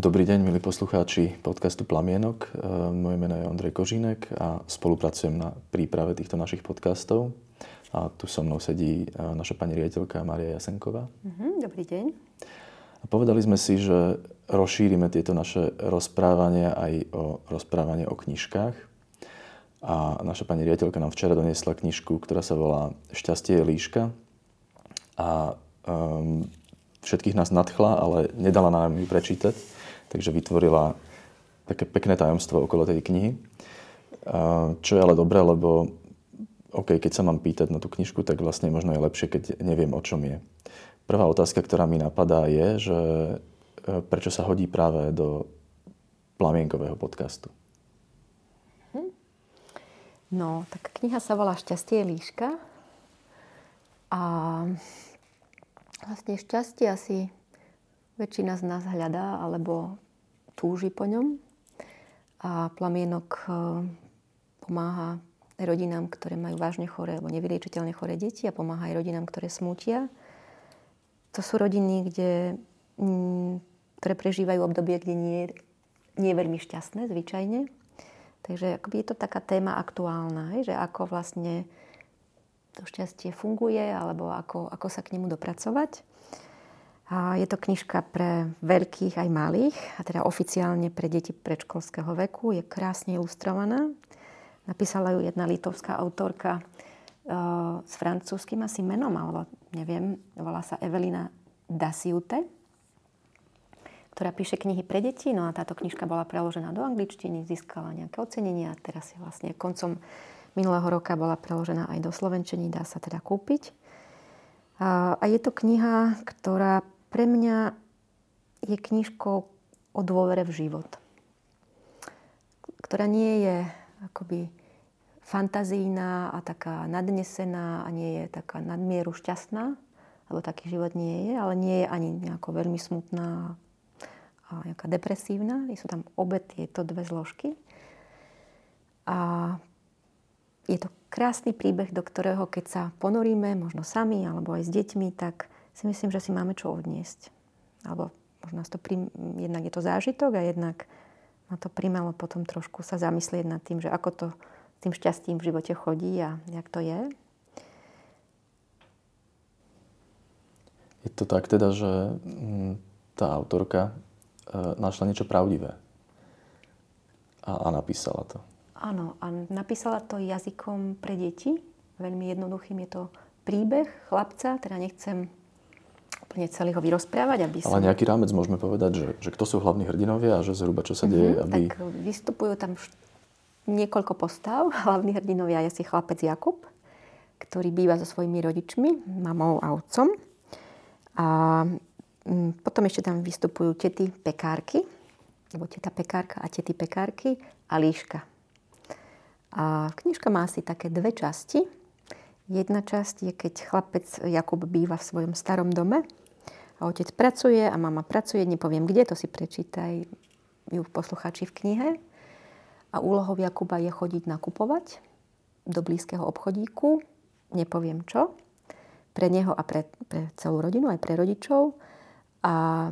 Dobrý deň, milí poslucháči podcastu Plamienok. E, moje meno je Ondrej Kožinek a spolupracujem na príprave týchto našich podcastov. A tu so mnou sedí e, naša pani riaditeľka Maria Jasenková. Mhm, dobrý deň. A povedali sme si, že rozšírime tieto naše rozprávania aj o rozprávanie o knižkách. A naša pani riaditeľka nám včera doniesla knižku, ktorá sa volá Šťastie je líška. A um, všetkých nás nadchla, ale nedala nám ju prečítať takže vytvorila také pekné tajomstvo okolo tej knihy. Čo je ale dobré, lebo OK, keď sa mám pýtať na tú knižku, tak vlastne možno je lepšie, keď neviem, o čom je. Prvá otázka, ktorá mi napadá, je, že e, prečo sa hodí práve do plamienkového podcastu? Hm. No, tak kniha sa volá Šťastie líška. A vlastne šťastie asi väčšina z nás hľadá alebo túži po ňom. A plamienok e, pomáha rodinám, ktoré majú vážne choré alebo nevyliečiteľne choré deti a pomáha aj rodinám, ktoré smútia. To sú rodiny, kde, mm, ktoré prežívajú obdobie, kde nie, nie je veľmi šťastné zvyčajne. Takže akoby je to taká téma aktuálna, že ako vlastne to šťastie funguje alebo ako, ako sa k nemu dopracovať. Je to knižka pre veľkých aj malých, a teda oficiálne pre deti predškolského veku. Je krásne ilustrovaná. Napísala ju jedna litovská autorka uh, s francúzským asi menom, alebo neviem, volá sa Evelina Dasiute, ktorá píše knihy pre deti. No a táto knižka bola preložená do angličtiny, získala nejaké ocenenie a teraz je vlastne koncom minulého roka bola preložená aj do slovenčiny, dá sa teda kúpiť. A je to kniha, ktorá pre mňa je knižkou o dôvere v život, ktorá nie je akoby fantazína a taká nadnesená a nie je taká nadmieru šťastná, lebo taký život nie je, ale nie je ani nejako veľmi smutná a nejaká depresívna. Sú tam obe tieto dve zložky. A je to krásny príbeh, do ktorého keď sa ponoríme, možno sami alebo aj s deťmi, tak si myslím, že si máme čo odniesť. Alebo možno to prim... jednak je to zážitok a jednak ma to primalo potom trošku sa zamyslieť nad tým, že ako to tým šťastím v živote chodí a jak to je. Je to tak teda, že mm, tá autorka e, našla niečo pravdivé a, a napísala to. Áno, a napísala to jazykom pre deti. Veľmi jednoduchým je to príbeh chlapca, teda nechcem úplne celý ho vyrozprávať. Aby som... Ale nejaký rámec môžeme povedať, že, že kto sú hlavní hrdinovia a že zhruba čo sa deje, mm-hmm, aby... Tak vystupujú tam št- niekoľko postav. Hlavní hrdinovia je si chlapec Jakub, ktorý býva so svojimi rodičmi, mamou a otcom. A mm, potom ešte tam vystupujú tety pekárky, alebo teta pekárka a tety pekárky a líška. A knižka má asi také dve časti. Jedna časť je, keď chlapec Jakub býva v svojom starom dome a otec pracuje a mama pracuje, nepoviem kde, to si prečítaj ju poslucháči v knihe. A úlohou Jakuba je chodiť nakupovať do blízkeho obchodíku, nepoviem čo, pre neho a pre, pre celú rodinu, aj pre rodičov. A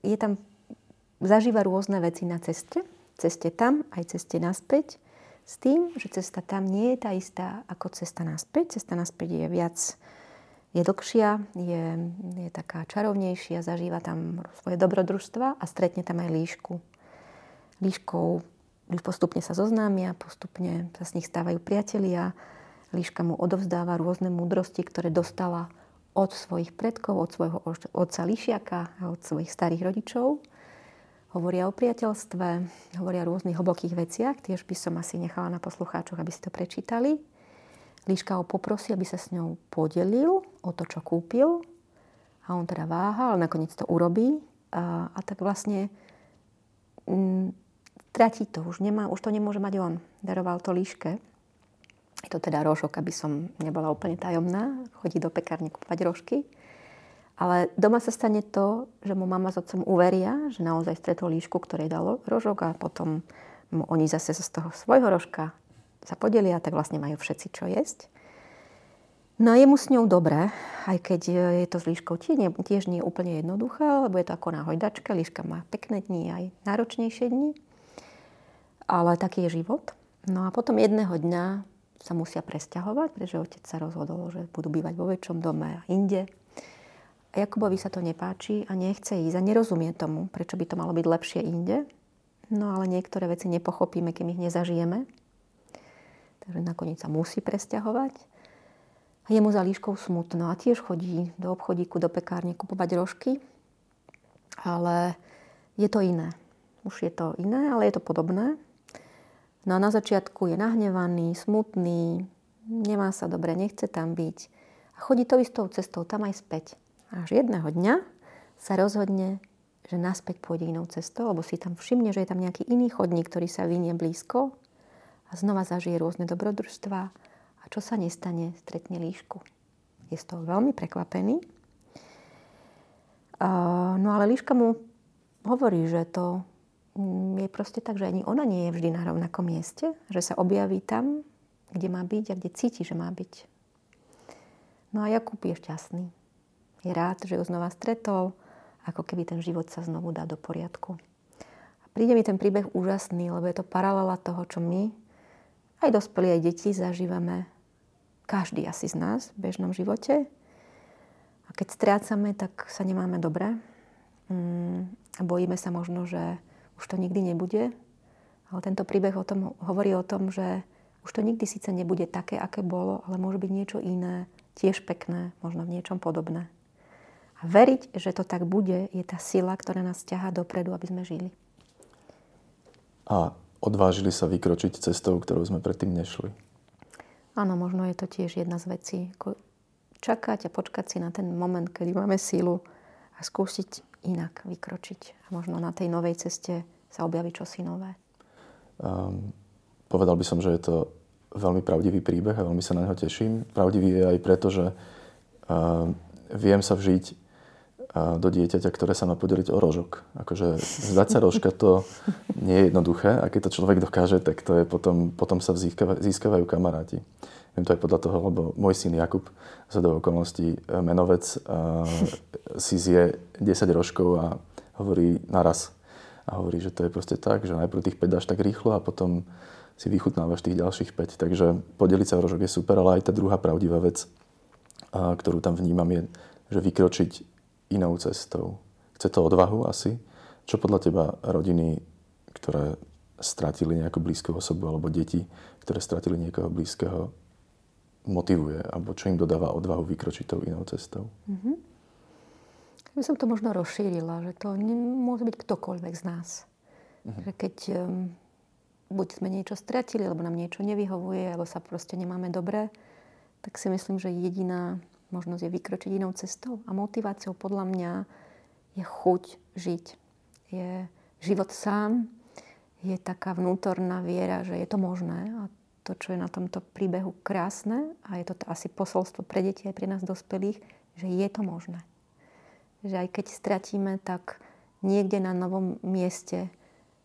je tam, zažíva rôzne veci na ceste, ceste tam, aj ceste naspäť. S tým, že cesta tam nie je tá istá ako cesta naspäť. Cesta naspäť je viac je dlhšia, je, je taká čarovnejšia, zažíva tam svoje dobrodružstva a stretne tam aj líšku. Líškou postupne sa zoznámia, postupne sa s nich stávajú priatelia. Líška mu odovzdáva rôzne múdrosti, ktoré dostala od svojich predkov, od svojho otca Líšiaka a od svojich starých rodičov. Hovoria o priateľstve, hovoria o rôznych hlbokých veciach. Tiež by som asi nechala na poslucháčoch, aby si to prečítali. Líška ho poprosí, aby sa s ňou podelil o to, čo kúpil. A on teda váha, ale nakoniec to urobí. A, a tak vlastne m, mm, tratí to. Už, nemá, už to nemôže mať on. Daroval to líške. to teda rožok, aby som nebola úplne tajomná, chodí do pekárne kúpať rožky. Ale doma sa stane to, že mu mama s otcom uveria, že naozaj stretol líšku, ktoré dalo rožok a potom mu oni zase z toho svojho rožka sa podelia, tak vlastne majú všetci čo jesť. No a je mu s ňou dobré, aj keď je to s líškou tiež nie, je úplne jednoduché, lebo je to ako na hojdačke. Líška má pekné dni aj náročnejšie dni. Ale taký je život. No a potom jedného dňa sa musia presťahovať, pretože otec sa rozhodol, že budú bývať vo väčšom dome a inde. A Jakubovi sa to nepáči a nechce ísť a nerozumie tomu, prečo by to malo byť lepšie inde. No ale niektoré veci nepochopíme, kým ich nezažijeme. Takže nakoniec sa musí presťahovať. A je mu za líškou smutno a tiež chodí do obchodíku, do pekárne kupovať rožky. Ale je to iné. Už je to iné, ale je to podobné. No a na začiatku je nahnevaný, smutný, nemá sa dobre, nechce tam byť. A chodí to istou cestou tam aj späť. Až jedného dňa sa rozhodne, že naspäť pôjde inou cestou, lebo si tam všimne, že je tam nejaký iný chodník, ktorý sa vynie blízko a znova zažije rôzne dobrodružstvá a čo sa nestane, stretne líšku. Je z toho veľmi prekvapený. No ale líška mu hovorí, že to mm, je proste tak, že ani ona nie je vždy na rovnakom mieste, že sa objaví tam, kde má byť a kde cíti, že má byť. No a Jakub je šťastný. Je rád, že ju znova stretol, ako keby ten život sa znovu dá do poriadku. A príde mi ten príbeh úžasný, lebo je to paralela toho, čo my, aj dospelí, aj deti, zažívame každý asi z nás v bežnom živote. A keď strácame, tak sa nemáme dobre. Mm, a bojíme sa možno, že už to nikdy nebude. Ale tento príbeh o tom, hovorí o tom, že už to nikdy síce nebude také, aké bolo, ale môže byť niečo iné, tiež pekné, možno v niečom podobné. A veriť, že to tak bude, je tá sila, ktorá nás ťahá dopredu, aby sme žili. A odvážili sa vykročiť cestou, ktorou sme predtým nešli. Áno, možno je to tiež jedna z vecí. Ako čakať a počkať si na ten moment, kedy máme sílu a skúsiť inak vykročiť. A možno na tej novej ceste sa objaví čosi nové. Um, povedal by som, že je to veľmi pravdivý príbeh a veľmi sa na neho teším. Pravdivý je aj preto, že uh, viem sa vžiť do dieťaťa, ktoré sa má podeliť o rožok. Akože zdať sa rožka to nie je jednoduché a keď to človek dokáže, tak to je potom, potom sa získavajú, získavajú kamaráti. Viem to aj podľa toho, lebo môj syn Jakub z do okolností e, menovec a si zje 10 rožkov a hovorí naraz. A hovorí, že to je proste tak, že najprv tých 5 dáš tak rýchlo a potom si vychutnávaš tých ďalších 5. Takže podeliť sa rožok je super, ale aj tá druhá pravdivá vec, ktorú tam vnímam, je, že vykročiť inou cestou. Chce to odvahu asi. Čo podľa teba rodiny, ktoré stratili nejakú blízku osobu, alebo deti, ktoré stratili niekoho blízkeho, motivuje? Alebo čo im dodáva odvahu vykročiť tou inou cestou? Mm-hmm. Ja by som to možno rozšírila, že to môže byť ktokoľvek z nás. Mm-hmm. Že keď um, buď sme niečo stratili, alebo nám niečo nevyhovuje, alebo sa proste nemáme dobre, tak si myslím, že jediná možnosť je vykročiť inou cestou. A motiváciou podľa mňa je chuť žiť. Je život sám, je taká vnútorná viera, že je to možné. A to, čo je na tomto príbehu krásne, a je to asi posolstvo pre deti aj pre nás dospelých, že je to možné. Že aj keď stratíme, tak niekde na novom mieste,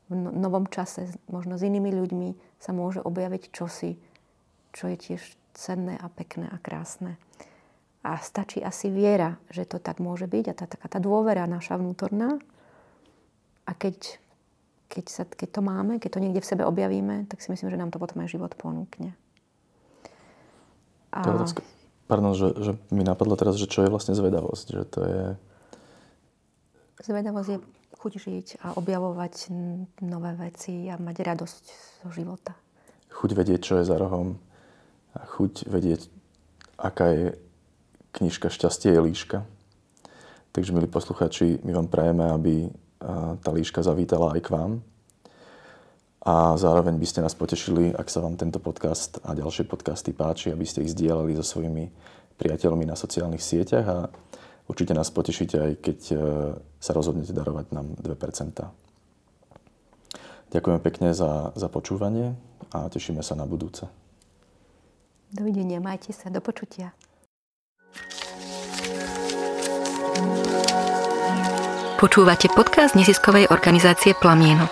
v no-, novom čase, možno s inými ľuďmi sa môže objaviť čosi, čo je tiež cenné a pekné a krásne. A stačí asi viera, že to tak môže byť a tá, taká tá dôvera naša vnútorná. A keď, keď, sa, keď to máme, keď to niekde v sebe objavíme, tak si myslím, že nám to potom aj život ponúkne. A... Pardon, že, že mi napadlo teraz, že čo je vlastne zvedavosť. Že to je... Zvedavosť je chuť žiť a objavovať nové veci a mať radosť zo života. Chuť vedieť, čo je za rohom a chuť vedieť, aká je knižka Šťastie je líška. Takže, milí posluchači, my vám prajeme, aby tá líška zavítala aj k vám. A zároveň by ste nás potešili, ak sa vám tento podcast a ďalšie podcasty páči, aby ste ich zdieľali so svojimi priateľmi na sociálnych sieťach a určite nás potešíte aj keď e, sa rozhodnete darovať nám 2%. Ďakujeme pekne za, za počúvanie a tešíme sa na budúce. Dovidenia, majte sa, do počutia. Počúvate podcast neziskovej organizácie Plamienok.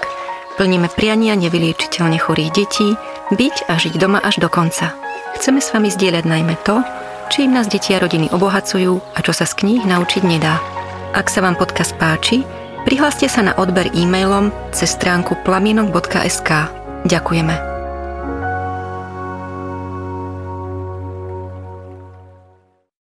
Plníme priania nevyliečiteľne chorých detí, byť a žiť doma až do konca. Chceme s vami zdieľať najmä to, čím nás deti a rodiny obohacujú a čo sa z kníh naučiť nedá. Ak sa vám podcast páči, prihláste sa na odber e-mailom cez stránku plamienok.sk. Ďakujeme.